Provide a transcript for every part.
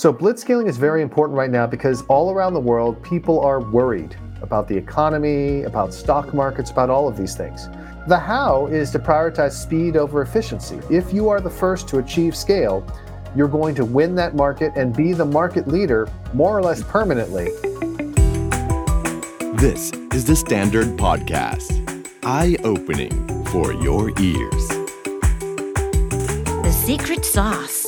So, blitzscaling is very important right now because all around the world, people are worried about the economy, about stock markets, about all of these things. The how is to prioritize speed over efficiency. If you are the first to achieve scale, you're going to win that market and be the market leader more or less permanently. This is the Standard Podcast. Eye opening for your ears. The secret sauce.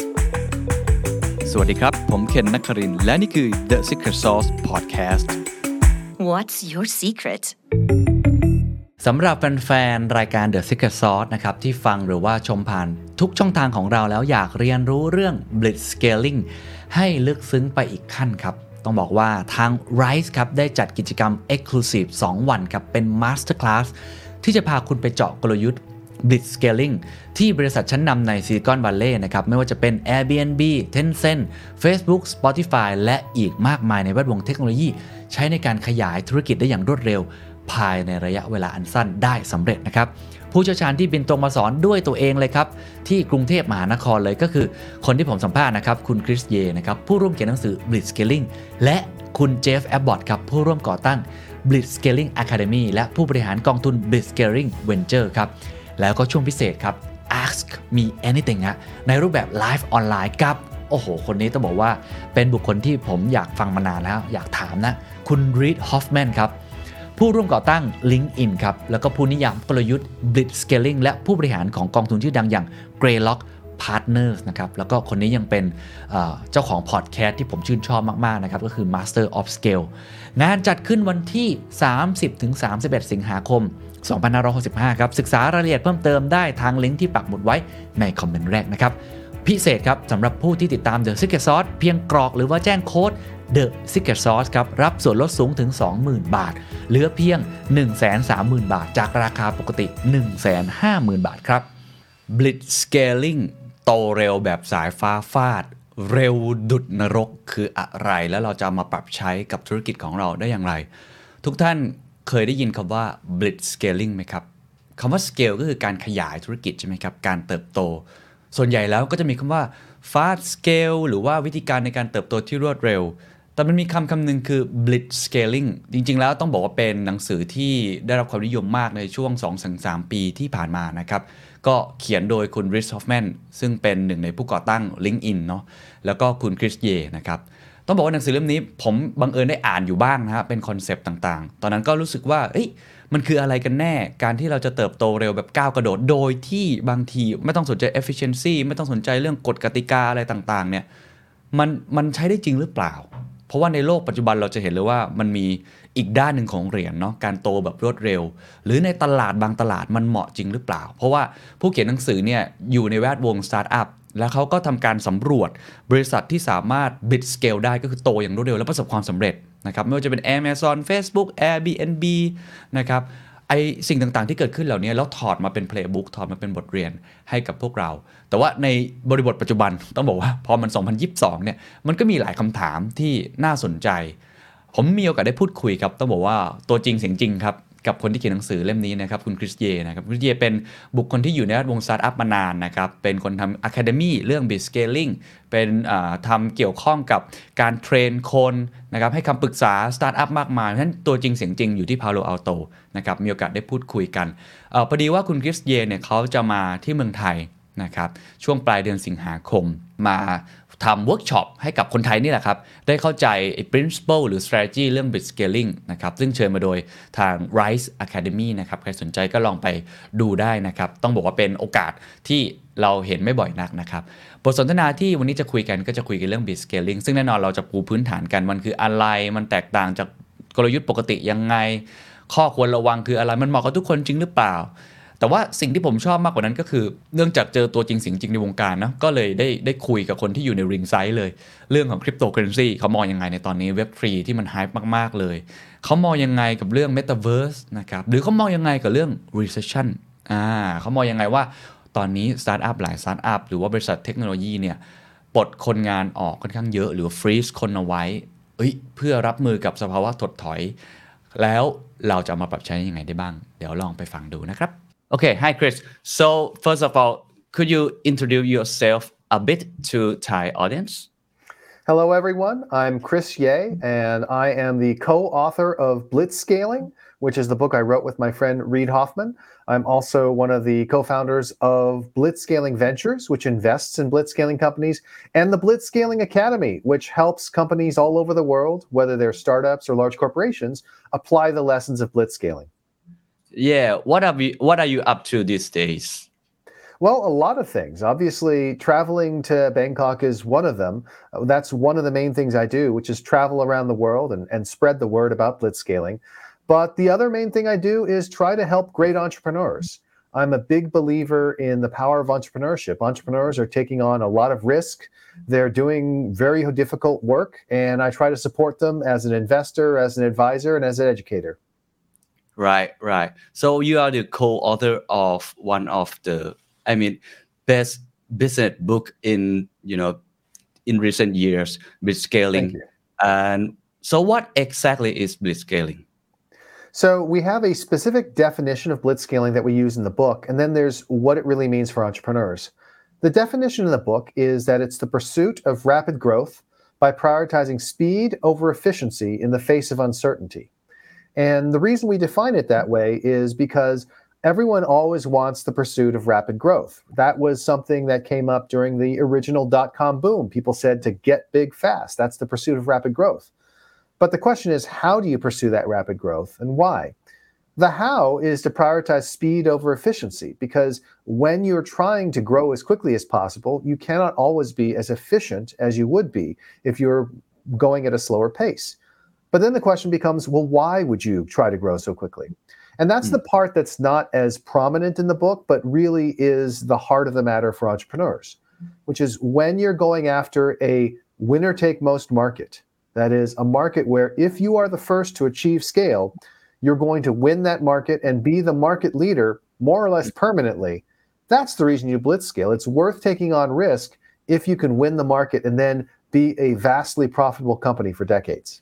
สวัสดีครับ ผมเคนนักครินทร์และนี่คือ The Secret Sauce Podcast What's your secret? สำหรับแฟนๆ รายการ The Secret Sauce นะครับ ที่ฟังหรือว่าชมผ่านทุกช่องทางของเราแล้วอยากเรียนรู้เรื่อง Blitz Scaling ให้ลึกซึ้งไปอีกขั้นครับ ต้องบอกว่าทาง Rise ครับ ได้จัดกิจกรรม Exclusive 2 วันครับ เป็น Masterclass ที่จะพาคุณไปเจาะกลยุทธ์ Blitz Scaling ที่บริษัทชั้นนำในซิลิคอนวัลเลย์นะครับไม่ว่าจะเป็น Airbnb Tencent Facebook Spotify และอีกมากมายในแวดวงเทคโนโลยี ใช้ในการขยายธุรกิจได้อย่างรวดเร็ว ภายในระยะเวลาอันสั้นได้สำเร็จนะครับผู้เชี่ยวชาญที่บินตรงมาสอนด้วยตัวเองเลยครับ ที่กรุงเทพมหานครเลยก็คือ คนที่ผมสัมภาษณ์นะครับ คุณคริสเยนะครับ ผู้ร่วมเขียนหนังสือ Blitz Scaling และคุณเจฟแอบบอตครับ ผู้ร่วมก่อตั้ง Blitz Scaling Academy และผู้บริหารกองทุน Blitz Scaling Venture ครับ แล้วก็ช่วงพิเศษครับ ask me anything ฮะในรูปแบบไลฟ์ออนไลน์กับโอ้โห คนนี้ต้องบอกว่าเป็นบุคคลที่ผมอยากฟังมานานแล้ว อยากถามนะ คุณรีดฮอฟแมนครับ ผู้ร่วมก่อตั้ง LinkedIn ครับ แล้วก็ผู้นิยามกลยุทธ์ Blitz Scaling และผู้บริหารของกองทุนชื่อดังอย่าง Greylock Partners นะครับ แล้วก็คนนี้ยังเป็นเเจ้าของพอดแคสต์ที่ผมชื่นชอบมาก ๆ นะครับ ก็คือ Master of Scale งานจัดขึ้นวันที่ 30-31 สิงหาคม 2565 ครับ ศึกษารายละเอียดเพิ่มเติมได้ทางลิงก์ที่ปักหมุดไว้ในคอมเมนต์แรกนะครับ พิเศษครับสำหรับผู้ที่ติดตาม The Secret Sauce เพียงกรอกหรือว่าแจ้งโค้ด The Secret Sauce ครับ รับส่วนลดสูงถึง 20,000 บาท เหลือเพียง 130,000 บาท จากราคาปกติ 150,000 บาทครับ Blitz Scaling โตเร็วแบบสายฟ้าฟาด เร็วดุดนรกคืออะไร แล้วเราจะมาปรับใช้กับธุรกิจของเราได้อย่างไร ทุกท่าน เคยได้ยินคำว่า blitz scaling ไหมครับคำว่า scale ก็คือการขยายธุรกิจใช่ไหมครับ การเติบโต ส่วนใหญ่แล้วก็จะมีคำว่า fast scale หรือว่าวิธีการในการเติบโตที่รวดเร็ว แต่มันมีคำคำหนึ่งคือ blitz scaling จริง ๆ แล้วต้องบอกว่าเป็นหนังสือที่ได้รับความนิยมมากในช่วง 2-3 ปีที่ผ่านมานะครับ ก็เขียนโดยคุณริชฮอฟแมนซึ่งเป็นหนึ่งในผู้ก่อตั้ง LinkedIn เนาะแล้วก็คุณคริสเยนะครับ ต้องบอกว่าหนังสือเล่มนี้ผมบังเอิญได้อ่านอยู่บ้างนะฮะเป็นคอนเซปต์ต่างๆ ตอนนั้นก็รู้สึกว่าเอ้ยมันคืออะไรกันแน่ การที่เราจะเติบโตเร็วแบบก้าวกระโดด โดยที่บางทีไม่ต้องสนใจ efficiency ไม่ต้องสนใจเรื่องกฎกติกาอะไรต่างๆ เนี่ยมันมันใช้ได้จริงหรือเปล่า เพราะว่าในโลกปัจจุบันเราจะเห็นเลยว่ามันมีอีกด้านหนึ่งของเหรียญเนาะการโตแบบรวดเร็ว หรือในตลาดบางตลาดมันเหมาะจริงหรือเปล่า เพราะว่าผู้เขียนหนังสือเนี่ยอยู่ในแวดวงสตาร์ทอัพ แล้วเขาก็ทำการสำรวจบริษัทที่สามารถบิดสเกลได้ก็คือโตอย่างรวดเร็วและประสบความสำเร็จนะครับไม่ว่าจะเป็น Amazon Facebook Airbnb นะครับไอสิ่งต่างๆที่เกิดขึ้นเหล่านี้แล้วถอดมาเป็นเพลย์บุ๊กถอดมาเป็นบทเรียนให้กับพวกเรา แต่ว่าในบริบทปัจจุบันต้องบอกว่าพอมัน 2022 เนี่ยมันก็มีหลายคำถามที่น่าสนใจ ผมมีโอกาสได้พูดคุยครับต้องบอกว่าตัวจริงเสียงจริงครับ กับคนที่เขียนหนังสือเล่มนี้นะครับคุณคริสเยนะครับคริสเยเป็นบุคคลที่อยู่ในวงสตาร์ทอัพมานานนะครับ เป็นคนทำอะคาเดมี่เรื่องบิสเกลลิงเป็นทำเกี่ยวข้องกับการเทรนคนนะครับให้คำปรึกษาสตาร์ทอัพมากมายเพราะฉะนั้นตัวจริงเสียงจริงอยู่ที่พาโลอัลโตนะครับมีโอกาสได้พูดคุยกันอพอดีว่าคุณคริสเยเนี่ยเขาจะมาที่เมืองไทยนะครับช่วงปลายเดือนสิงหาคมมา ทำเวิร์กช็อปให้กับคนไทยนี่แหละครับ ได้เข้าใจ principle หรือ strategy เรื่อง bit scaling นะครับ ซึ่งเชิญมาโดยทาง Rise Academy นะครับ ใครสนใจก็ลองไปดูได้นะครับ ต้องบอกว่าเป็นโอกาสที่เราเห็นไม่บ่อยนักนะครับ บทสนทนาที่วันนี้จะคุยกันก็จะคุยกันเรื่อง bit scaling ซึ่งแน่นอนเราจะปูพื้นฐานกันมันคืออะไร มันแตกต่างจากกลยุทธ์ปกติยังไง ข้อควรระวังคืออะไร มันเหมาะกับทุกคนจริงหรือเปล่า แต่ว่าสิ่งที่ผมชอบมากกว่านั้นก็คือ เนื่องจากเจอตัวจริงสิ่งจริงในวงการนะก็เลยได้ได้คุยกับคนที่อยู่ในริงไซด์เลย เรื่องของคริปโตเคอเรนซีเขามองยังไงในตอนนี้เว็บฟรีที่มันไฮป์มาก ๆ เลย เขามองยังไงกับเรื่อง Metaverse นะครับหรือเขามองยังไงกับเรื่อง Recession อ่าเขามองยังไงว่าตอนนี้สตาร์ทอัพหลายสตาร์ทอัพหรือว่าบริษัทเทคโนโลยีเนี่ยปลดคนงานออกค่อนข้างเยอะ หรือฟรีซคนเอาไว้เอ้ยเพื่อรับมือกับสภาวะถดถอย แล้วเราจะมาปรับใช้ยังไงได้บ้าง เดี๋ยวลองไปฟังดูนะครับ Okay, hi Chris. So first of all, could you introduce yourself a bit to Thai audience? Hello, everyone. I'm Chris Yeh, and I am the co author of Blitzscaling, which is the book I wrote with my friend Reid Hoffman. I'm also one of the co founders of Blitzscaling Ventures, which invests in blitzscaling companies, and the Blitzscaling Academy, which helps companies all over the world, whether they're startups or large corporations, apply the lessons of blitzscaling. Yeah, what are we, what are you up to these days? Well, a lot of things. Obviously, traveling to Bangkok is one of them. Uh, that's one of the main things I do, which is travel around the world and, and spread the word about blitzscaling. But the other main thing I do is try to help great entrepreneurs. I'm a big believer in the power of entrepreneurship. Entrepreneurs are taking on a lot of risk. They're doing very difficult work, and I try to support them as an investor, as an advisor, and as an educator. Right, right. So you are the co-author of one of the I mean, best business book in you know in recent years blitzscaling. And so, what exactly is blitzscaling? So we have a specific definition of blitzscaling that we use in the book, and then there's what it really means for entrepreneurs. The definition in the book is that it's the pursuit of rapid growth by prioritizing speed over efficiency in the face of uncertainty. And the reason we define it that way is because everyone always wants the pursuit of rapid growth. That was something that came up during the original dot com boom. People said to get big fast. That's the pursuit of rapid growth. But the question is, how do you pursue that rapid growth and why? The how is to prioritize speed over efficiency because when you're trying to grow as quickly as possible, you cannot always be as efficient as you would be if you're going at a slower pace. But then the question becomes well, why would you try to grow so quickly? And that's mm. the part that's not as prominent in the book, but really is the heart of the matter for entrepreneurs, which is when you're going after a winner take most market, that is a market where if you are the first to achieve scale, you're going to win that market and be the market leader more or less hmm. permanently. That's the reason you blitz scale. It's worth taking on risk if you can win the market and then be a vastly profitable company for decades.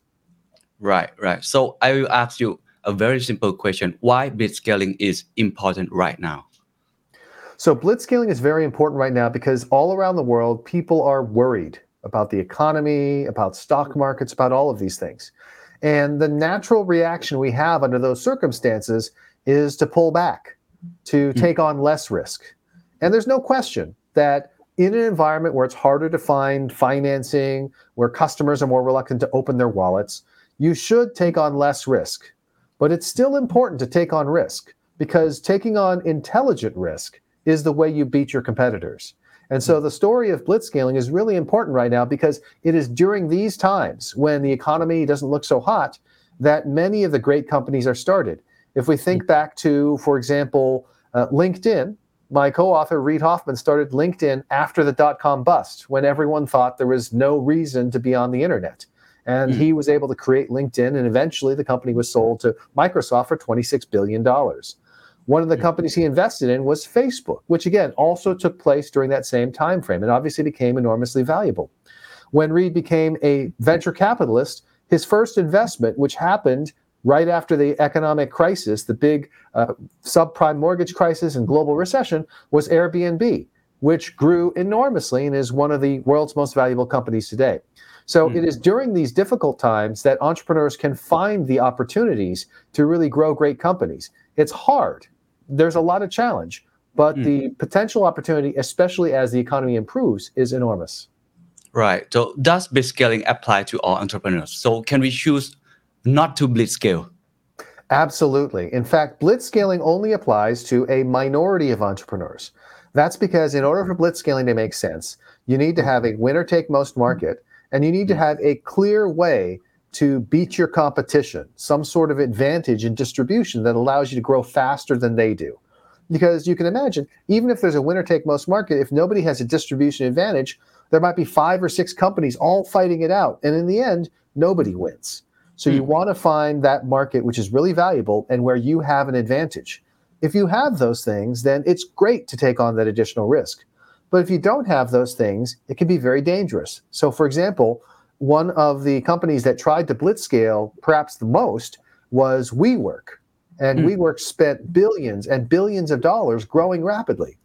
Right, right. So I will ask you a very simple question why blitzscaling is important right now so blitzscaling is very important right now because all around the world people are worried about the economy about stock markets about all of these things and the natural reaction we have under those circumstances is to pull back to hmm. take on less risk and there's no question that in an environment where it's harder to find financing where customers are more reluctant to open their wallets you should take on less risk but it's still important to take on risk because taking on intelligent risk is the way you beat your competitors. And so the story of blitzscaling is really important right now because it is during these times when the economy doesn't look so hot that many of the great companies are started. If we think back to, for example, uh, LinkedIn, my co author Reid Hoffman started LinkedIn after the dot com bust when everyone thought there was no reason to be on the internet. And he was able to create LinkedIn, and eventually the company was sold to Microsoft for $26 billion. One of the companies he invested in was Facebook, which again also took place during that same time frame and obviously became enormously valuable. When Reid became a venture capitalist, his first investment, which happened right after the economic crisis, the big uh, subprime mortgage crisis and global recession, was Airbnb, which grew enormously and is one of the world's most valuable companies today. So mm. it is during these difficult times that entrepreneurs can find the opportunities to really grow great companies. It's hard. There's a lot of challenge, but mm. the potential opportunity, especially as the economy improves, is enormous. Right. So does blitzscaling apply to all entrepreneurs? So can we choose not to blitzscale? Absolutely. In fact, blitzscaling only applies to a minority of entrepreneurs. That's because in order for blitzscaling to make sense, you need to have a winner take most market and you need to hmm. have a clear way to beat your competition, some sort of advantage in distribution that allows you to grow faster than they do. Because you can imagine, even if there's a winner take most market, if nobody has a distribution advantage, there might be five or six companies all fighting it out. And in the end, nobody wins. So you hmm. want to find that market which is really valuable and where you have an advantage. If you have those things, then it's great to take on that additional risk. But if you don't have those things, it can be very dangerous. So, for example, one of the companies that tried to blitzscale perhaps the most was WeWork. And mm. WeWork spent billions and billions of dollars growing rapidly.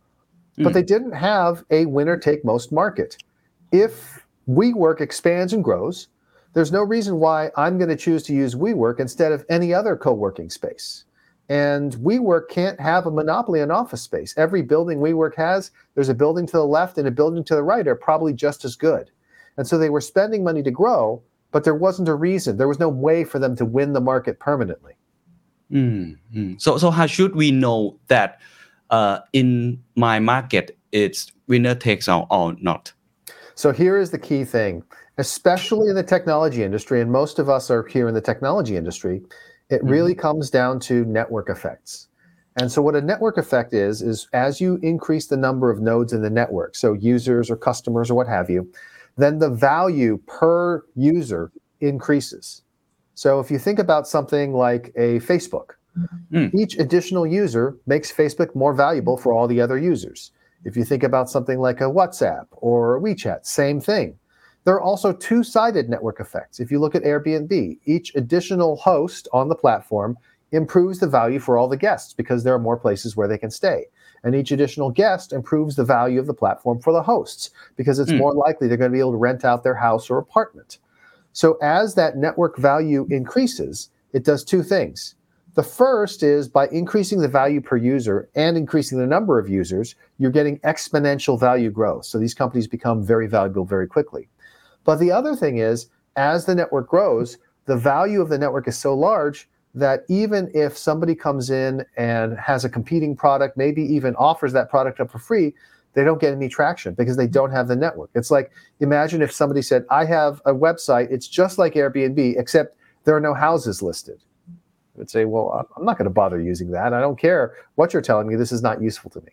Mm. But hmm. they didn't have a winner take most market. If WeWork expands and grows. There's no reason why I'm going to choose to use WeWork instead of any other co working space. And WeWork can't have a monopoly on office space. Every building WeWork has, there's a building to the left and a building to the right are probably just as good. And so they were spending money to grow, but there wasn't a reason. There was no way for them to win the market permanently. Mm, mm. So, so how should we know that uh, in my market it's winner takes all or not? So here is the key thing, especially in the technology industry, and most of us are here in the technology industry. It Mm-hmm. really comes down to network effects. And so, what a network effect is, is as you increase the number of nodes in the network, so users or customers or what have you, then the value per user increases. So, if you think about something like a Facebook, Mm. each additional user makes Facebook more valuable for all the other users. If you think about something like a WhatsApp or a WeChat, same thing. There are also two sided network effects. If you look at Airbnb, each additional host on the platform improves the value for all the guests because there are more places where they can stay. And each additional guest improves the value of the platform for the hosts because it's Mm. more likely they're going to be able to rent out their house or apartment. So, as that network value increases, it does two things. The first is by increasing the value per user and increasing the number of users, you're getting exponential value growth. So these companies become very valuable very quickly. But the other thing is, as the network grows, the value of the network is so large that even if somebody comes in and has a competing product, maybe even offers that product up for free, they don't get any traction because they don't have the network. It's like imagine if somebody said, I have a website, it's just like Airbnb, except there are no houses listed. I would say, well, I'm- not going to bother using that. I don't care what you're telling me. This is not useful to me.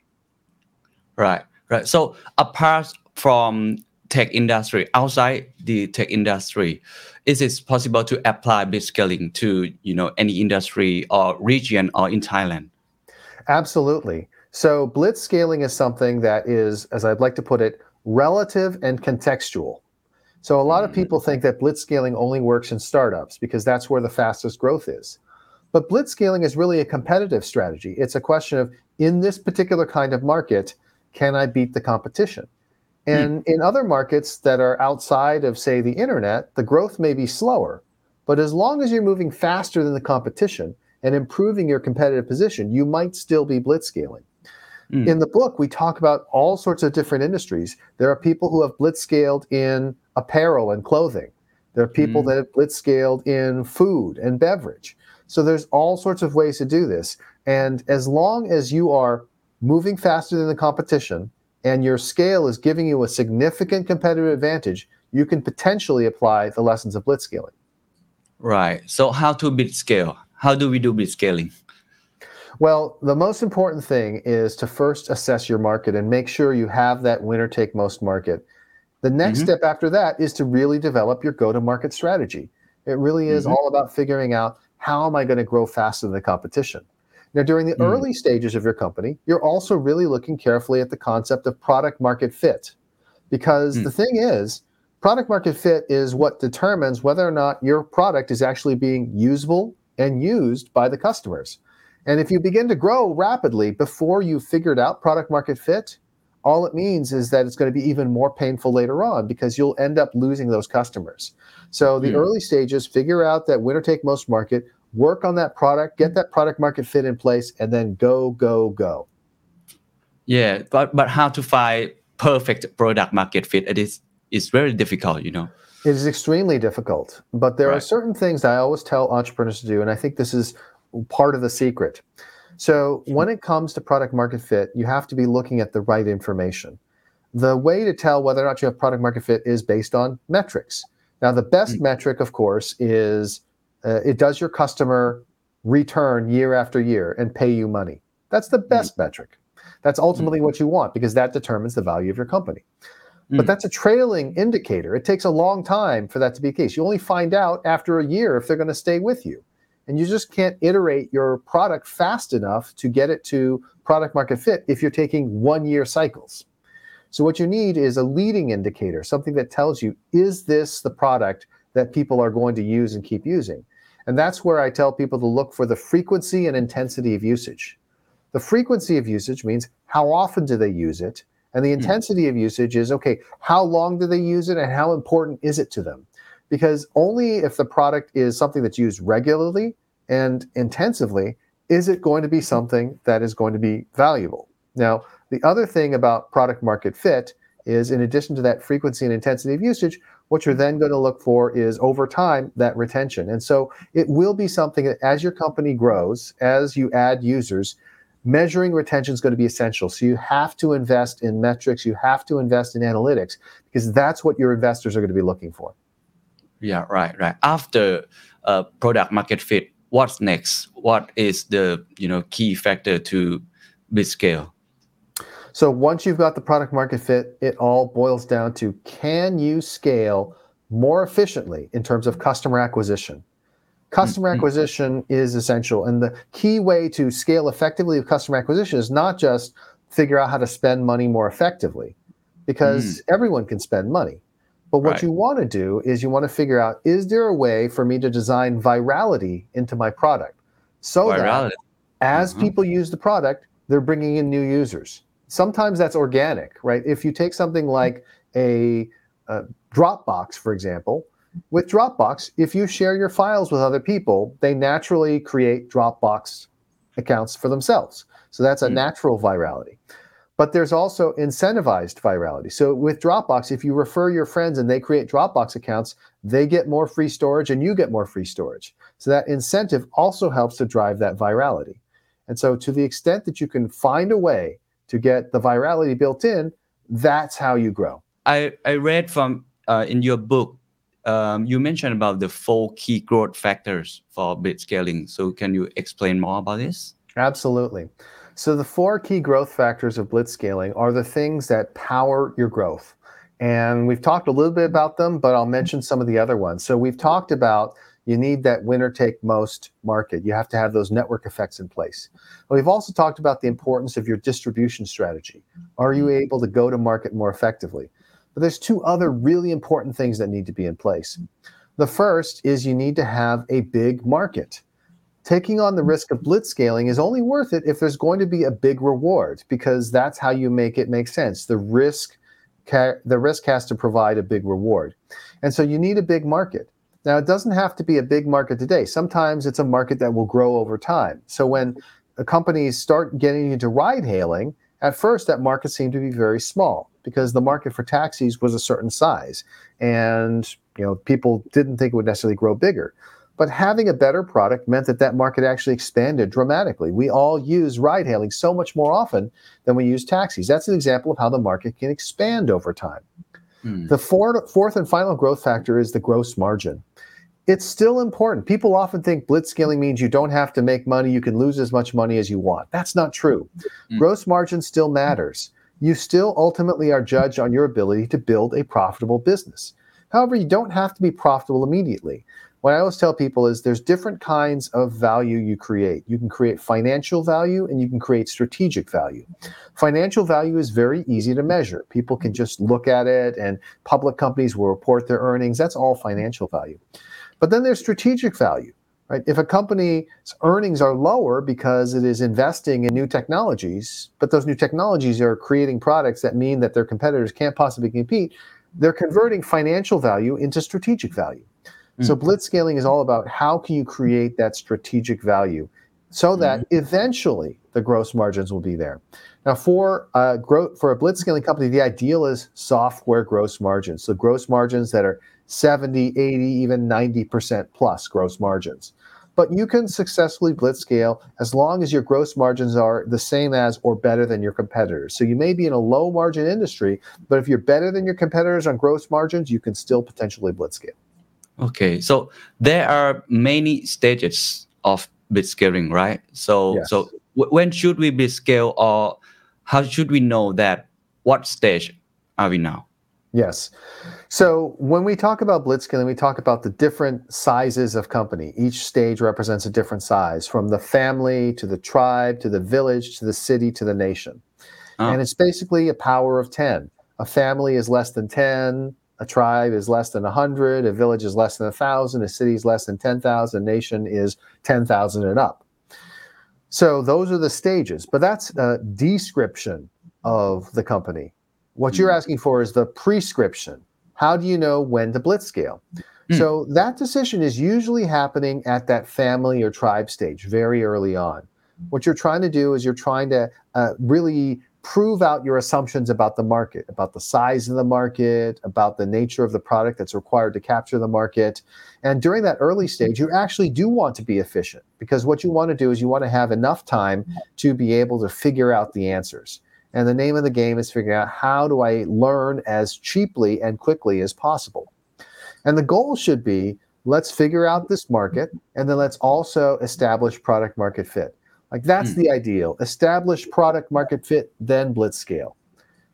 Right, right. So apart from tech industry, outside the tech industry, is it possible to apply blitzscaling to you know any industry or region or in Thailand? Absolutely. So blitz scaling is something that is, as I'd like to put it, relative and contextual. So a lot of mm. people think that blitz scaling only works in startups because that's where the fastest growth is. But blitz scaling is really a competitive strategy. It's a question of in this particular kind of market, can I beat the competition? And in other markets that are outside of, say, the internet, the growth may be slower. But as long as you're moving faster than the competition and improving your competitive position, you might still be blitzscaling. Mm. In the book, we talk about all sorts of different industries. There are people who have blitzscaled in apparel and clothing. There are people Mm. that have blitzscaled in food and beverage. So there's all sorts of ways to do this. And as long as you are moving faster than the competition and your scale is giving you a significant competitive advantage, you can potentially apply the lessons of blitzscaling. Right. So how to blitzscale? How do we do blitzscaling? Well, the most important thing is to first assess your market and make sure you have that winner take most market. The next Mhm. step after that is to really develop your go to market strategy. It really is Mhm. all about figuring out how am I going to grow faster than the competition. Now, during the Mm. early stages of your company, you're also really looking carefully at the concept of product market fit. Because Mm. the thing is, product market fit is what determines whether or not your product is actually being usable and used by the customers. And if you begin to grow rapidly before you've figured out product market fit, all it means is that it's going to be even more painful later on because you'll end up losing those customers. So the Hmm. early stages, figure out that winner take most market, work on that product, get mm-hmm. that product market fit in place, and then go, go, go. Yeah, but but how to find perfect product market fit? It is it's very difficult, you know. It is extremely difficult, but there are certain things that I always tell entrepreneurs to do, and I think this is part of the secret. So, when it comes to product market fit, you have to be looking at the right information. The way to tell whether or not you have product market fit is based on metrics. Now, the best mm. metric, of course, is uh, it does your customer return year after year and pay you money. That's the best metric. That's ultimately what you want because that determines the value of your company. But Mm. that's a trailing indicator. It takes a long time for that to be the case. You only find out after a year if they're going to stay with you. And you just can't iterate your product fast enough to get it to product market fit if you're taking one year cycles. So, what you need is a leading indicator, something that tells you, is this the product that people are going to use and keep using? And that's where I tell people to look for the frequency and intensity of usage. The frequency of usage means how often do they use it? And the hmm. intensity of usage is okay, how long do they use it and how important is it to them? Because only if the product is something that's used regularly and intensively is it going to be something that is going to be valuable. Now, the other thing about product market fit is in addition to that frequency and intensity of usage, what you're then going to look for is over time that retention. And so it will be something that as your company grows, as you add users, measuring retention is going to be essential. So you have to invest in metrics, you have to invest in analytics because that's what your investors are going to be looking for. Yeah, right, right. After uh, product market fit, what's next? What is the you know key factor to blitzscale? So once you've got the product market fit, it all boils down to can you scale more efficiently in terms of customer acquisition? Customer mm-hmm. acquisition is essential. And the key way to scale effectively with customer acquisition is not just figure out how to spend money more effectively, because mm. everyone can spend money. But what right. you want to do is you want to figure out is there a way for me to design virality into my product so virality. that as mm-hmm. people use the product, they're bringing in new users. Sometimes that's organic, right? If you take something like a, a Dropbox, for example, with Dropbox, if you share your files with other people, they naturally create Dropbox accounts for themselves. So that's a mm. natural virality. But there's also incentivized virality. So with Dropbox, if you refer your friends and they create Dropbox accounts, they get more free storage and you get more free storage. So that incentive also helps to drive that virality. And so to the extent that you can find a way to get the virality built in, that's how you grow. I, I read from uh, in your book um, you mentioned about the four key growth factors for blitzscaling. So can you explain more about this? Absolutely. So the four key growth factors of blitzscaling are the things that power your growth. And we've talked a little bit about them, but I'll mention some of the other ones. So we've talked about you need that winner take most market. You have to have those network effects in place. we've also talked about the importance of your distribution strategy. Are you able to go to market more effectively? But there's two other really important things that need to be in place. The first is you need to have a big market. Taking on the risk of blitzscaling is only worth it if there's going to be a big reward because that's how you make it make sense. The risk the risk has to provide a big reward. And so you need a big market. Now it doesn't have to be a big market today. Sometimes it's a market that will grow over time. So when companies start getting into ride hailing, at first that market seemed to be very small because the market for taxis was a certain size and you know people didn't think it would necessarily grow bigger but having a better product meant that that market actually expanded dramatically we all use ride hailing so much more often than we use taxis that's an example of how the market can expand over time hmm. the fourth, fourth and final growth factor is the gross margin it's still important. People often think blitzscaling means you don't have to make money, you can lose as much money as you want. That's not true. Mm. Gross margin still matters you still ultimately are judged on your ability to build a profitable business. However, you don't have to be profitable immediately. What I always tell people is there's different kinds of value you create. You can create financial value and you can create strategic value. Financial value is very easy to measure. People can just look at it and public companies will report their earnings. That's all financial value. But then there's strategic value. Right? If a company's earnings are lower because it is investing in new technologies, but those new technologies are creating products that mean that their competitors can't possibly compete, they're converting financial value into strategic value. Mm. So blitzscaling is all about how can you create that strategic value so that mm. eventually the gross margins will be there. Now, for a growth for a blitzscaling company, the ideal is software gross margins. So gross margins that are 70, 80, even 90% plus gross margins but you can successfully blitzscale as long as your gross margins are the same as or better than your competitors. So you may be in a low margin industry, but if you're better than your competitors on gross margins, you can still potentially blitzscale. Okay, so there are many stages of blitzscaling, right? So yes. so w- when should we blitzscale, or how should we know that what stage are we now? Yes. So when we talk about blitzscaling, we talk about the different sizes of company. Each stage represents a different size, from the family to the tribe to the village to the city to the nation. Oh. And it's basically a power of 10. A family is less than 10, a tribe is less than 100, a village is less than 1,000, a city is less than 10,000, a nation is 10,000 and up. So those are the stages, but that's a description of the company What you're asking for is the prescription. How do you know when to blitzscale? Mm. So that decision is usually happening at that family or tribe stage very early on. What you're trying to do is you're trying to uh, really prove out your assumptions about the market, about the size of the market, about the nature of the product that's required to capture the market. And during that early mm-hmm. stage, you actually do want to be efficient because what you want to do is you want to have enough time to be able to figure out the answers. And the name of the game is figuring out how do I learn as cheaply and quickly as possible. And the goal should be let's figure out this market and then let's also establish product market fit. Like that's Mm. the ideal. Establish product market fit, then blitz scale.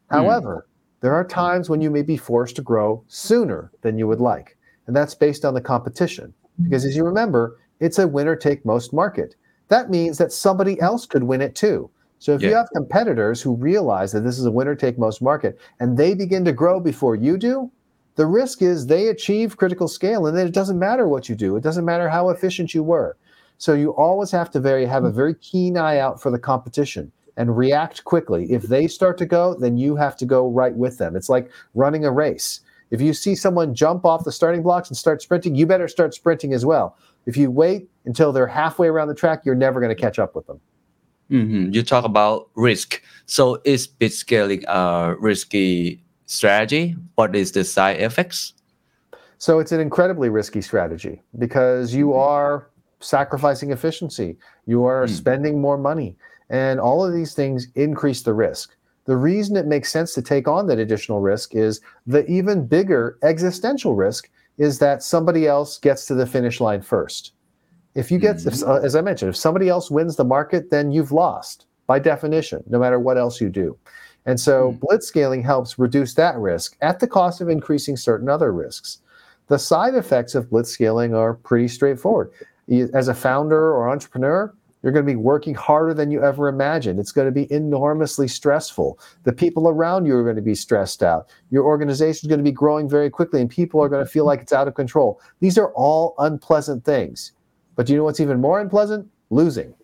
Hmm. However, there are hmm. times when you may be forced to grow sooner than you would like. And that's based on the competition. Hmm. Because as you remember, it's a winner take most market. That means that somebody else could win it too. So if you have competitors who realize that this is a winner take most market and they begin to grow before you do, the risk is they achieve critical scale and then it doesn't matter what you do. It doesn't matter how efficient you were. So you always have to very have a very keen eye out for the competition and react quickly. If they start to go, then you have to go right with them. It's like running a race. If you see someone jump off the starting blocks and start sprinting, you better start sprinting as well. If you wait until they're halfway around the track, you're never going to catch up with them. Mhm. You talk about risk. So is blitz scaling a risky strategy? What is the side effects? So it's an incredibly risky strategy because you are sacrificing efficiency, you are Mm. spending more money, and all of these things increase the risk. The reason it makes sense to take on that additional risk is the even bigger existential risk is that somebody else gets to the finish line first. If you get, if, uh, as I mentioned, if somebody else wins the market, then you've lost by definition, no matter what else you do. And so Mm. blitzscaling helps reduce that risk at the cost of increasing certain other risks. The side effects of blitzscaling are pretty straightforward. As a founder or entrepreneur, you're going to be working harder than you ever imagined. It's going to be enormously stressful. The people around you are going to be stressed out. Your organization is going to be growing very quickly, and people are going to feel like it's out of control. These are all unpleasant things. But do you know what's even more unpleasant? Losing.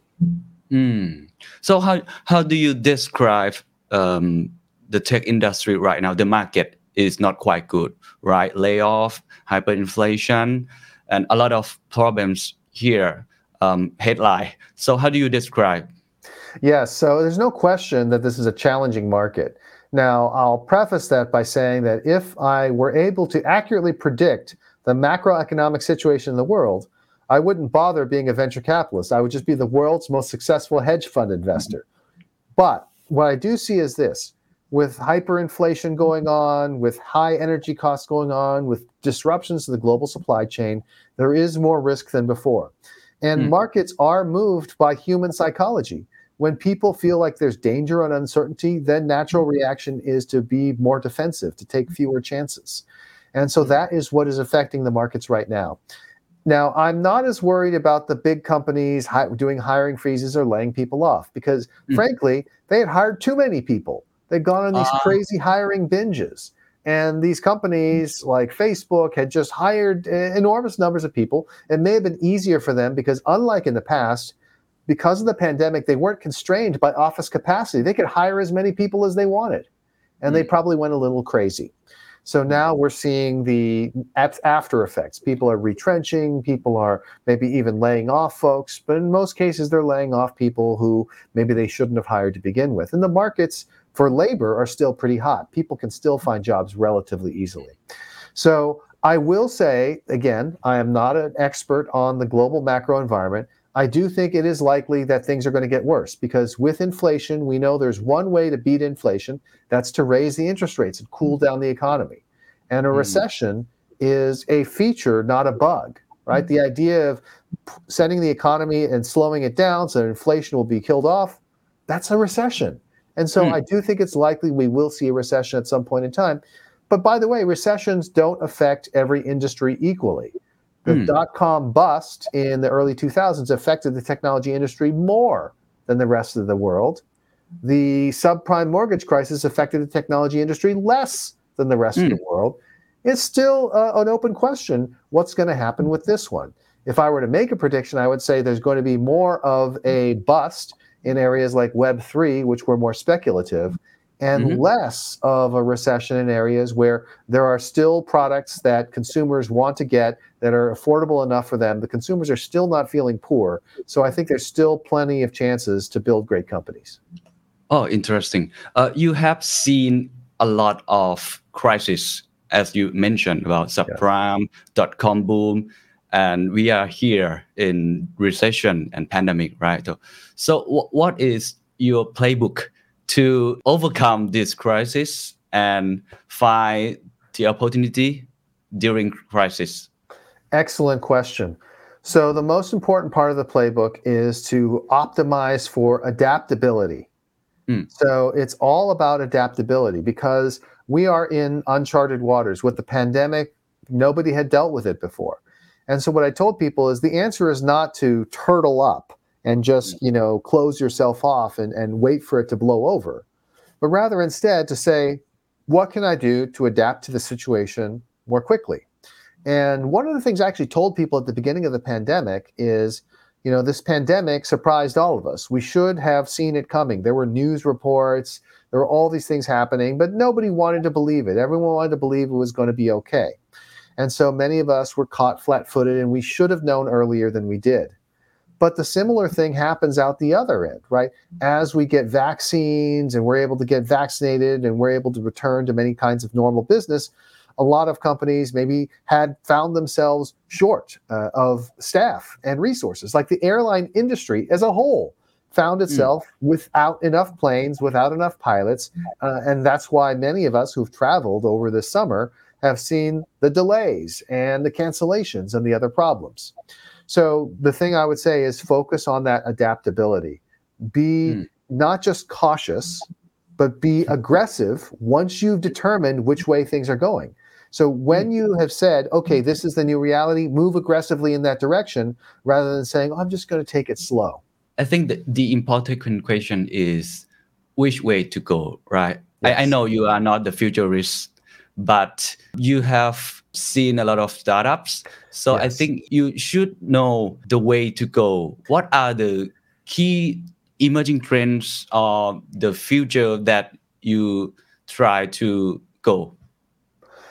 Mm. So how how do you describe um, the tech industry right now? The market is not quite good, right? Layoff, hyperinflation, and a lot of problems here. Um, headline. So how do you describe? Yes, so there's no question that this is a challenging market. Now, I'll preface that by saying that if I were able to accurately predict the macroeconomic situation in the world, I wouldn't bother being a venture capitalist. I would just be the world's most successful hedge fund investor. But what I do see is this with hyperinflation going on, with high energy costs going on, with disruptions to the global supply chain, there is more risk than before. And Mm. markets are moved by human psychology. When people feel like there's danger and uncertainty, then natural reaction is to be more defensive, to take fewer chances. And so that is what is affecting the markets right now. Now, I'm not as worried about the big companies hi- doing hiring freezes or laying people off because, Mm. frankly, they had hired too many people. They'd gone on these Ah. crazy hiring binges. And these companies like Facebook had just hired enormous numbers of people. It may have been easier for them because, unlike in the past, because of the pandemic, they weren't constrained by office capacity. They could hire as many people as they wanted. And they Mm. probably went a little crazy. So now we're seeing the after effects. People are retrenching, people are maybe even laying off folks, but in most cases, they're laying off people who maybe they shouldn't have hired to begin with. And the markets for labor are still pretty hot. People can still find jobs relatively easily. So I will say, again, I am not an expert on the global macro environment. I do think it is likely that things are going to get worse because with inflation, we know there's one way to beat inflation that's to raise the interest rates and cool down the economy. And a Mhm. recession is a feature, not a bug, right? The idea of setting the economy and slowing it down so that inflation will be killed off, that's a recession. And so Hmm. I do think it's likely we will see a recession at some point in time. But by the way, recessions don't affect every industry equally. The Hmm. dot com bust in the early 2000s affected the technology industry more than the rest of the world. The subprime mortgage crisis affected the technology industry less than the rest of the world. It's still uh, an open question what's going to happen with this one. If I were to make a prediction, I would say there's going to be more of a bust in areas like Web3, which were more speculative, and Mhm. less of a recession in areas where there are still products that consumers want to get that are affordable enough for them. The consumers are still not feeling poor. So I think there's still plenty of chances to build great companies. Oh, interesting. Uh, you have seen a lot of crisis, as you mentioned about subprime, dot com boom, and we are here in recession and pandemic, right? So, so wh- what is your playbook to overcome this crisis and find the opportunity during crisis? Excellent question. So, the most important part of the playbook is to optimize for adaptability. Mm. So, it's all about adaptability because we are in uncharted waters. With the pandemic, nobody had dealt with it before. And so, what I told people is the answer is not to turtle up and just, you know, close yourself off and, and wait for it to blow over, but rather instead to say, what can I do to adapt to the situation more quickly? And one of the things I actually told people at the beginning of the pandemic is, you know, this pandemic surprised all of us. We should have seen it coming. There were news reports, there were all these things happening, but nobody wanted to believe it. Everyone wanted to believe it was going to be okay. And so many of us were caught flat footed, and we should have known earlier than we did. But the similar thing happens out the other end, right? As we get vaccines and we're able to get vaccinated and we're able to return to many kinds of normal business, a lot of companies maybe had found themselves short uh, of staff and resources, like the airline industry as a whole found itself without enough planes, without enough pilots. Uh, and that's why many of us who've traveled over this summer have seen the delays and the cancellations and the other problems. So the thing I would say is focus on that adaptability. Be Mm. not just cautious, but be hmm. aggressive once you've determined which way things are going. So when hmm. you have said, okay, hmm. this is the new reality, move aggressively in that direction rather than saying, oh, I'm just going to take it slow. I think that the important question is which way to go, right? I, I know you are not the futurist, but you have seen a lot of startups. So I think you should know the way to go. What are the key emerging trends or the future that you try to go?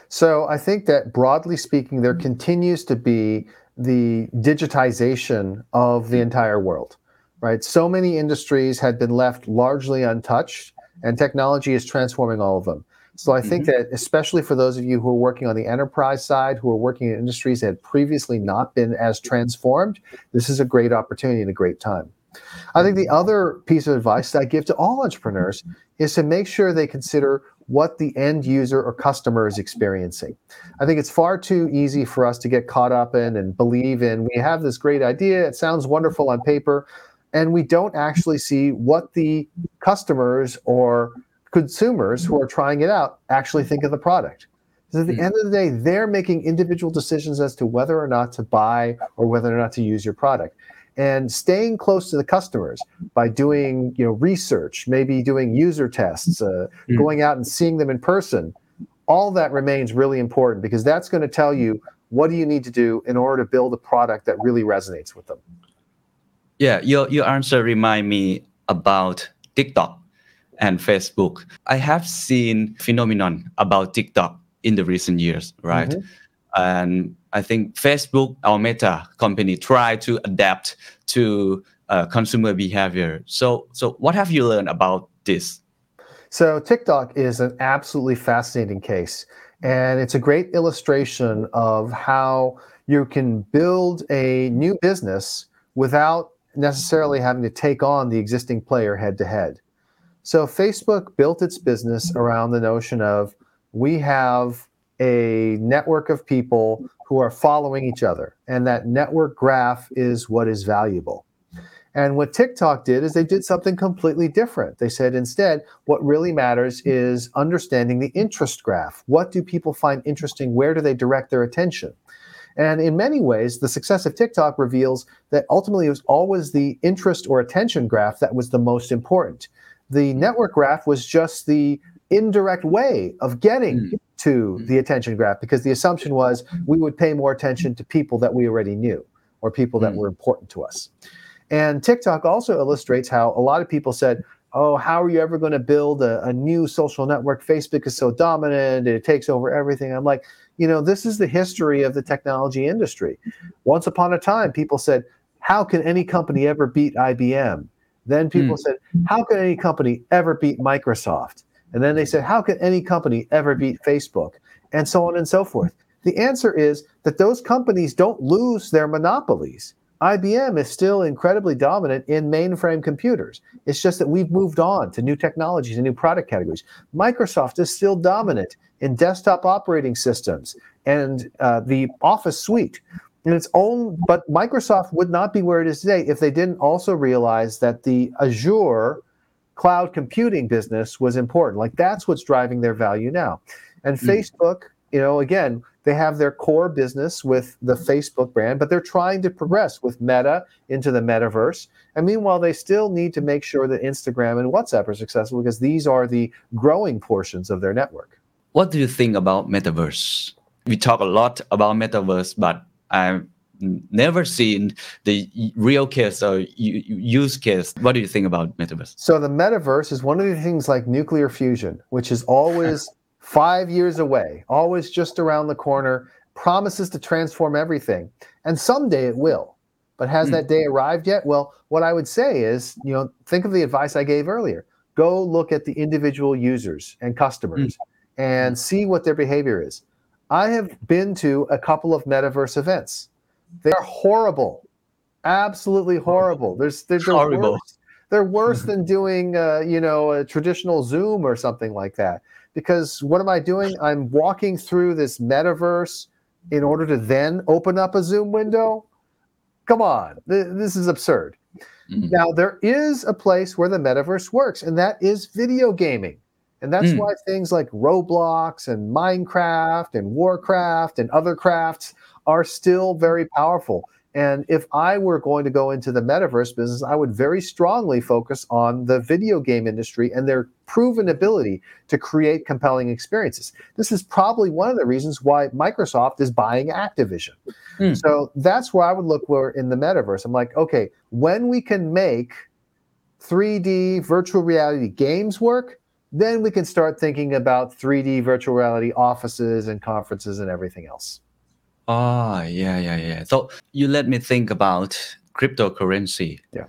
So I think that broadly speaking, there continues to be the digitization of the entire world, right? So many industries had been left largely untouched, and technology is transforming all of them. So I think mm-hmm. that especially for those of you who are working on the enterprise side, who are working in industries that had previously not been as transformed, this is a great opportunity and a great time. I think the mm-hmm. other piece of advice that I give to all entrepreneurs is to make sure they consider what the end user or customer is experiencing. I think it's far too easy for us to get caught up in and believe in we have this great idea, it sounds wonderful on paper, and we don't actually see what the customers or consumers who are trying it out actually think of the product. Because at the end of the day, they're making individual decisions as to whether or not to buy or whether or not to use your product. And staying close to the customers by doing you know research maybe doing user tests uh, Mm. going out and seeing them in person all that remains really important because that's going to tell you what do you need to do in order to build a product that really resonates with them. Yeah, your your answer remind me about TikTok and Facebook. I have seen phenomenon about TikTok in the recent years, right? Mhm. And I think Facebook, our Meta company, try to adapt to uh, consumer behavior. So, so what have you learned about this? So TikTok is an absolutely fascinating case. And it's a great illustration of how you can build a new business without necessarily having to take on the existing player head to head. So Facebook built its business around the notion of we have a network of people who are following each other, and that network graph is what is valuable. And what TikTok did is they did something completely different. They said instead, what really matters is understanding the interest graph. What do people find interesting? Where do they direct their attention? And in many ways, the success of TikTok reveals that ultimately it was always the interest or attention graph that was the most important. The network graph was just the indirect way of getting to the attention graph because the assumption was we would pay more attention to people that we already knew or people that Mm. were important to us. And TikTok also illustrates how a lot of people said, oh, how are you ever going to build a, a new social network? Facebook is so dominant, it takes over everything. I'm like, you know, this is the history of the technology industry. Once upon a time, people said, how can any company ever beat IBM? Then people said, how can any company ever beat Microsoft? And then they said, how can any company ever beat Facebook? And so on and so forth. The answer is that those companies don't lose their monopolies. IBM is still incredibly dominant in mainframe computers. It's just that we've moved on to new technologies and new product categories. Microsoft is still dominant in desktop operating systems and uh, the Office suite. And its own, but Microsoft would not be where it is today if they didn't also realize that the Azure cloud computing business was important. Like that's what's driving their value now. And mm. Facebook, you know, again, they have their core business with the Facebook brand, but they're trying to progress with Meta into the metaverse. And meanwhile, they still need to make sure that Instagram and WhatsApp are successful because these are the growing portions of their network. What do you think about metaverse? We talk a lot about metaverse, but I've never seen the real case or use case. What do you think about metaverse? So the metaverse is one of the things like nuclear fusion, which is always five years away, always just around the corner, promises to transform everything. And someday it will. But has mm. that day arrived yet? Well, what I would say is, you know, think of the advice I gave earlier. Go look at the individual users and customers mm. and see what their behavior is. I have been to a couple of metaverse events. They're horrible, absolutely horrible. There's, they're, they're horrible. Worse. They're worse than doing, uh, you know, a traditional Zoom or something like that because what am I doing? I'm walking through this metaverse in order to then open up a Zoom window. Come on, this is absurd. Mm-hmm. Now, there is a place where the metaverse works, and that is video gaming. And that's mm. why things like Roblox and Minecraft and Warcraft and other crafts are still very powerful. And if I were going to go into the metaverse business, I would very strongly focus on the video game industry and their proven ability to create compelling experiences. This is probably one of the reasons why Microsoft is buying Activision. Mm. So that's where I would look where in the metaverse. I'm like, okay, when we can make 3D virtual reality games work, then we can start thinking about 3D virtual reality offices and conferences and everything else. Oh, yeah, yeah, yeah. So you let me think about cryptocurrency. Yeah.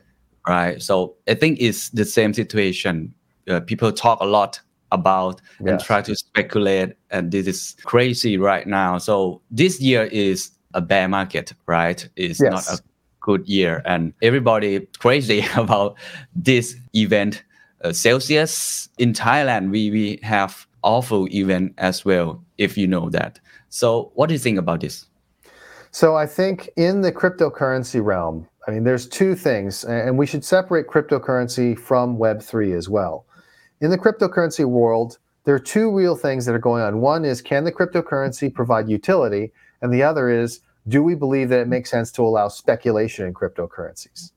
Right. So I think it's the same situation. Uh, people talk a lot about yes. and try to speculate, and this is crazy right now. So this year is a bear market, right? It's yes. not a good year, and everybody crazy about this event. Uh, Celsius in Thailand, we we have awful event as well. If you know that, so, what do you think about this? So, I think in the cryptocurrency realm, I mean, there's two things, and we should separate cryptocurrency from Web3 as well. In the cryptocurrency world, there are two real things that are going on. One is can the cryptocurrency provide utility? And the other is do we believe that it makes sense to allow speculation in cryptocurrencies?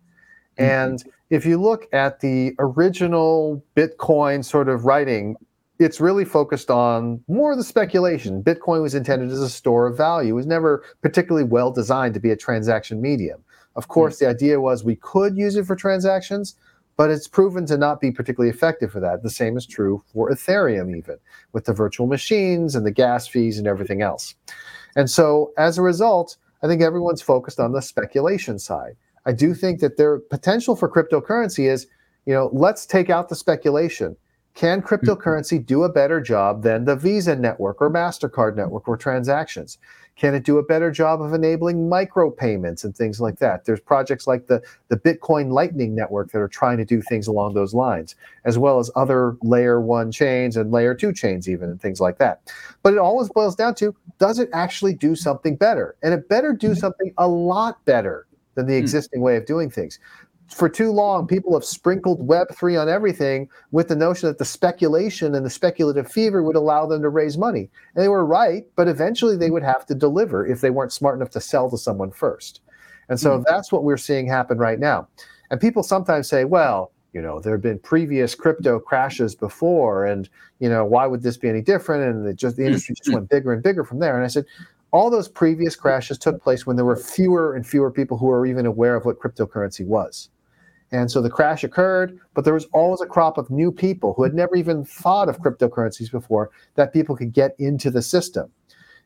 Mm-hmm. And if you look at the original Bitcoin sort of writing it's really focused on more of the speculation. Bitcoin was intended as a store of value. It was never particularly well designed to be a transaction medium. Of hmm. course, mm. the idea was we could use it for transactions, but it's proven to not be particularly effective for that. The same is true for Ethereum, even with the virtual machines and the gas fees and everything else. And so, as a result, I think everyone's focused on the speculation side. I do think that their potential for cryptocurrency is, you know, let's take out the speculation can cryptocurrency mm-hmm. do a better job than the Visa network or MasterCard network or transactions? Can it do a better job of enabling micropayments and things like that? There's projects like the, the Bitcoin Lightning Network that are trying to do things along those lines, as well as other layer one chains and layer two chains, even, and things like that. But it always boils down to does it actually do something better? And it better do mm-hmm. something a lot better than the hmm. existing way of doing things for too long, people have sprinkled Web3 on everything with the notion that the speculation and the speculative fever would allow them to raise money. And they were right, but eventually they would have to deliver if they weren't smart enough to sell to someone first. And so mm-hmm. that's what we're seeing happen right now. And people sometimes say, well, you know, there have been previous crypto crashes before, and you know, why would this be any different? And it just the industry just went bigger and bigger from there. And I said, all those previous crashes took place when there were fewer and fewer people who were even aware of what cryptocurrency was. And so the crash occurred, but there was always a crop of new people who had never even thought of cryptocurrencies before that people could get into the system.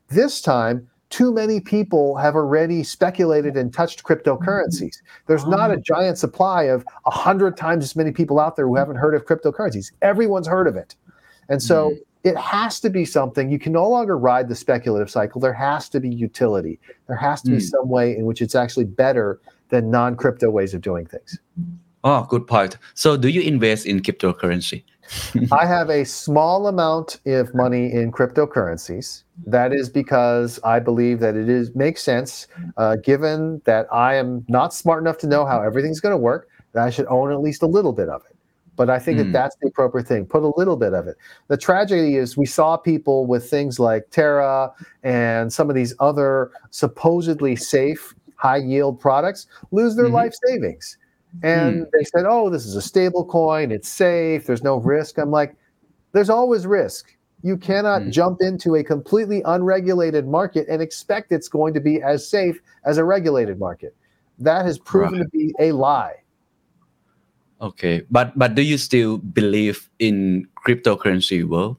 This time, too many people have already speculated and touched cryptocurrencies. There's not a ah. giant supply of 100 times as many people out there who haven't heard of cryptocurrencies. Everyone's heard of it. And so hmm. It has to be something you can no longer ride the speculative cycle. There has to be utility. There has to be some way in which it's actually better than non crypto ways of doing things. Oh, good point. So, do you invest in cryptocurrency? I have a small amount of money in cryptocurrencies. That is because I believe that it is makes sense, uh, given that I am not smart enough to know how everything's going to work. That I should own at least a little bit of it. But I think that Mm. that's the appropriate thing. Put a little bit of it. The tragedy is we saw people with things like Terra and some of these other supposedly safe, high yield products lose their Mhm. life savings. And they said, oh, this is a stable coin. It's safe. There's no risk. I'm like, there's always risk. You cannot Mm. jump into a completely unregulated market and expect it's going to be as safe as a regulated market. That has proven to be a lie. Okay, but but do you still believe in cryptocurrency world?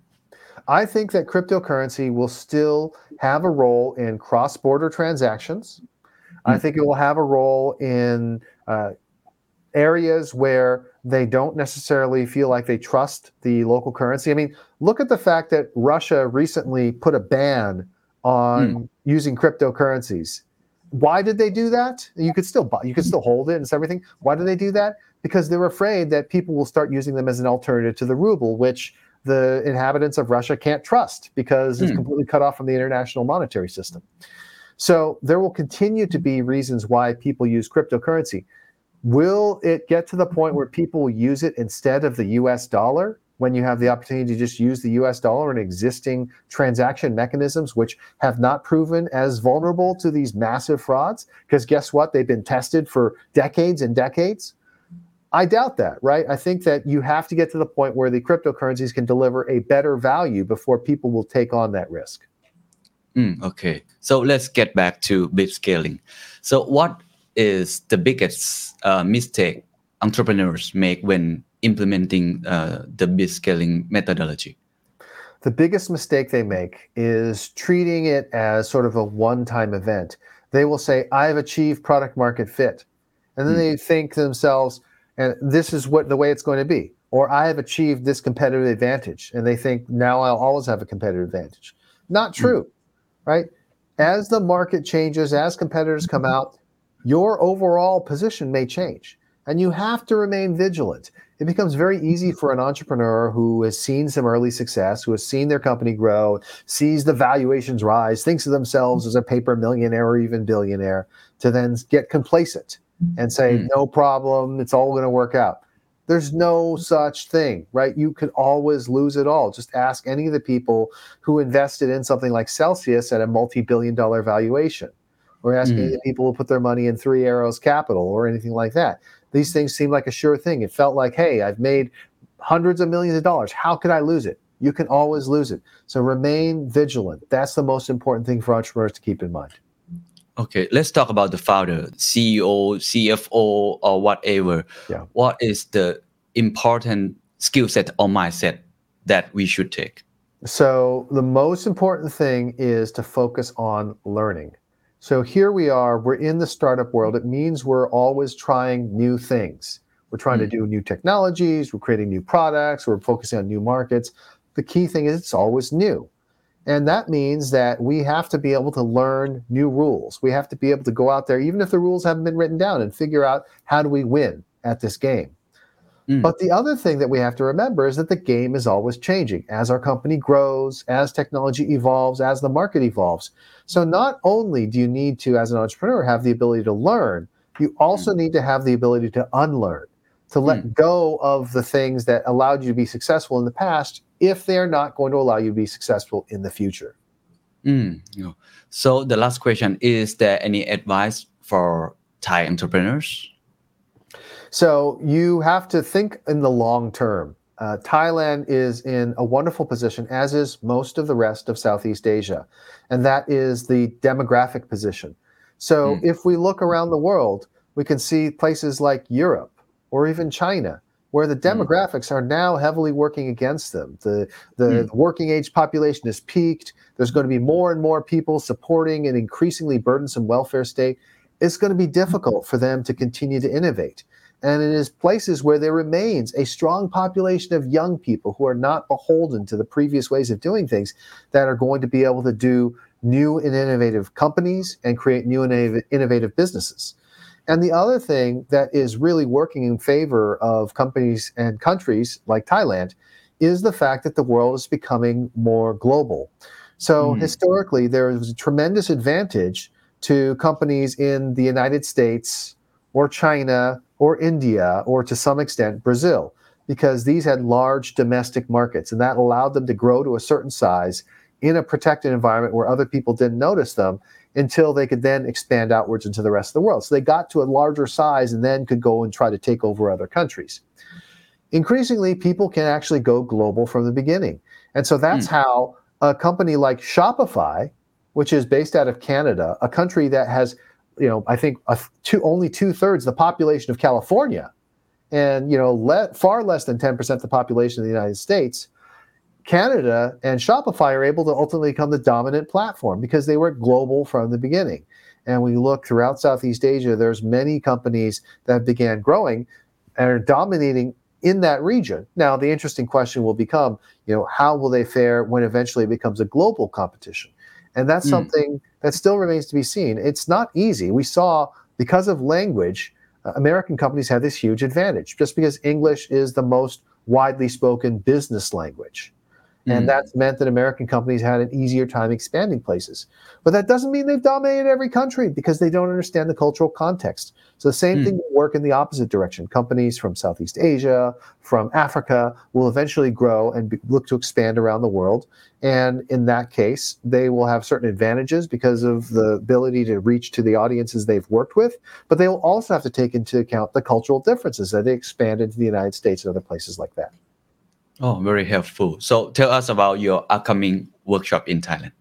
I think that cryptocurrency will still have a role in cross border transactions. I Mm. think it will have a role in uh, areas where they don't necessarily feel like they trust the local currency. I mean, look at the fact that Russia recently put a ban on using cryptocurrencies. Why did they do that? You could still buy, you could still hold it and everything. Why did they do that? Because they're afraid that people will start using them as an alternative to the ruble, which the inhabitants of Russia can't trust because it's Hmm. completely cut off from the international monetary system. So there will continue to be reasons why people use cryptocurrency. Will it get to the point where people will use it instead of the US dollar when you have the opportunity to just use the US dollar and existing transaction mechanisms, which have not proven as vulnerable to these massive frauds? Because guess what? They've been tested for decades and decades. I doubt that, right? I think that you have to get to the point where the cryptocurrencies can deliver a better value before people will take on that risk. Mm, okay, so let's get back to blitzscaling. So, what is the biggest uh, mistake entrepreneurs make when implementing uh, the blitzscaling methodology? The biggest mistake they make is treating it as sort of a one time event. They will say, I've achieved product market fit. And then Hmm. they think to themselves, and this is what the way it's going to be. Or I have achieved this competitive advantage. And they think now I'll always have a competitive advantage. Not mm. true, right? As the market changes, as competitors come mm-hmm. out, your overall position may change. And you have to remain vigilant. It becomes very easy for an entrepreneur who has seen some early success, who has seen their company grow, sees the valuations rise, thinks of themselves as a paper millionaire or even billionaire, to then get complacent and say, Mm. no problem, it's all going to work out. There's no such thing, right? You could always lose it all. Just ask any of the people who invested in something like Celsius at a multi billion dollar valuation, or ask any of the people who put their money in Three Arrows Capital or anything like that. These things seem like a sure thing. It felt like, hey, I've made hundreds of millions of dollars. How could I lose it? You can always lose it. So remain vigilant. That's the most important thing for entrepreneurs to keep in mind. Okay, let's talk about the founder, CEO, CFO, or whatever. Yeah. What is the important skill set or mindset that we should take? So, the most important thing is to focus on learning. So, here we are, we're in the startup world. It means we're always trying new things. We're trying to mm. do new technologies, we're creating new products, we're focusing on new markets. The key thing is it's always new. And that means that we have to be able to learn new rules. We have to be able to go out there, even if the rules haven't been written down, and figure out how do we win at this game. Mm. But the other thing that we have to remember is that the game is always changing as our company grows, as technology evolves, as the market evolves. So not only do you need to, as an entrepreneur, have the ability to learn, you also need to have the ability to unlearn, to let go of the things that allowed you to be successful in the past if they're not going to allow you to be successful in the future. Mm. So the last question is there any advice for Thai entrepreneurs? So you have to think in the long term. Uh, Thailand is in a wonderful position, as is most of the rest of Southeast Asia, and that is the demographic position. So Mm. if we look around the world, we can see places like Europe or even China, where the demographics are now heavily working against them. The, the Mm. working age population has peaked. There's going to be more and more people supporting an increasingly burdensome welfare state. It's going to be difficult for them to continue to innovate. And it is places where there remains a strong population of young people who are not beholden to the previous ways of doing things that are going to be able to do new and innovative companies and create new and innovative businesses. And the other thing that is really working in favor of companies and countries like Thailand is the fact that the world is becoming more global. So Mm. historically, there was a tremendous advantage to companies in the United States or China or India or to some extent Brazil because these had large domestic markets and that allowed them to grow to a certain size in a protected environment where other people didn't notice them until they could then expand outwards into the rest of the world. So they got to a larger size and then could go and try to take over other countries. Increasingly, people can actually go global from the beginning. And so that's hmm. how a company like Shopify, which is based out of Canada, a country that has, you know, I think a, two, only two thirds the population of California, and you know, le- far less than ten percent the population of the United States. Canada and Shopify are able to ultimately become the dominant platform because they were global from the beginning. And we look throughout Southeast Asia, there's many companies that began growing and are dominating in that region. Now, the interesting question will become, you know, how will they fare when eventually it becomes a global competition? And that's Mm. something that still remains to be seen. It's not easy. We saw because of language, uh, American companies have this huge advantage just because English is the most widely spoken business language. And Mm. that's meant that American companies had an easier time expanding places. But that doesn't mean they've dominated every country because they don't understand the cultural context. So the same Mm. thing will work in the opposite direction. Companies from Southeast Asia, from Africa will eventually grow and be, look to expand around the world. And in that case, they will have certain advantages because of the ability to reach to the audiences they've worked with. But they will also have to take into account the cultural differences that they expand into the United States and other places like that. Oh, very helpful. So tell us about your upcoming workshop in Thailand.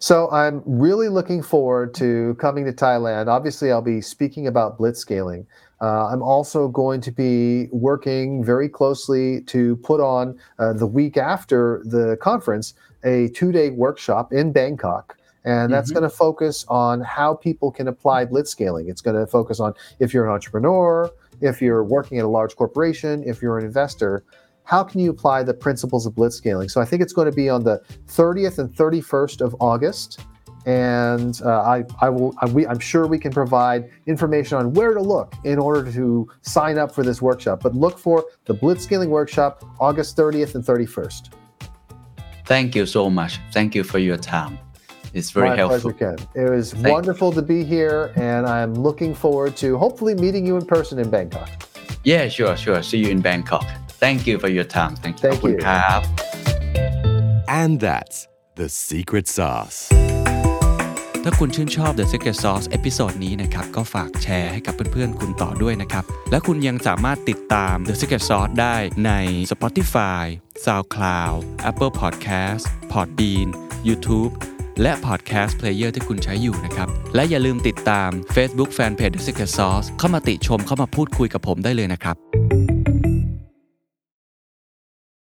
So I'm really looking forward to coming to Thailand. Obviously, I'll be speaking about blitzscaling. Uh, I'm also going to be working very closely to put on uh, the week after the conference a two day workshop in Bangkok. And that's Mhm. going to focus on how people can apply blitzscaling. It's going to focus on if you're an entrepreneur, if you're working at a large corporation, if you're an investor, how can you apply the principles of blitzscaling? So I think it's going to be on the 30th and 31st of August. And uh, I, I will, I, we, I'm sure we can provide information on where to look in order to sign up for this workshop. But look for the Blitzscaling Workshop, August 30th and 31st. Thank you so much. Thank you for your time. It's very My helpful. pleasure, Ken. It was Thank- wonderful to be here, and I'm looking forward to hopefully meeting you in person in Bangkok. Yeah, sure, sure. See you in Bangkok. Thank you for your time. Thank you. Thank ขอบคุณ you. ครับ And that's the secret sauce. ถ้าคุณชื่นชอบ The Secret Sauce เอพิโซดนี้นะครับ ก็ฝากแชร์ให้กับเพื่อนๆ คุณต่อด้วยนะครับ และคุณยังสามารถติดตาม The Secret Sauce ได้ใน Spotify SoundCloud Apple Podcast Podbean YouTube และ Podcast Player ที่คุณใช้อยู่นะครับ และอย่าลืมติดตาม Facebook Fanpage The Secret Sauce เข้ามาติชมเข้ามาพูดคุยกับผมได้เลยนะครับ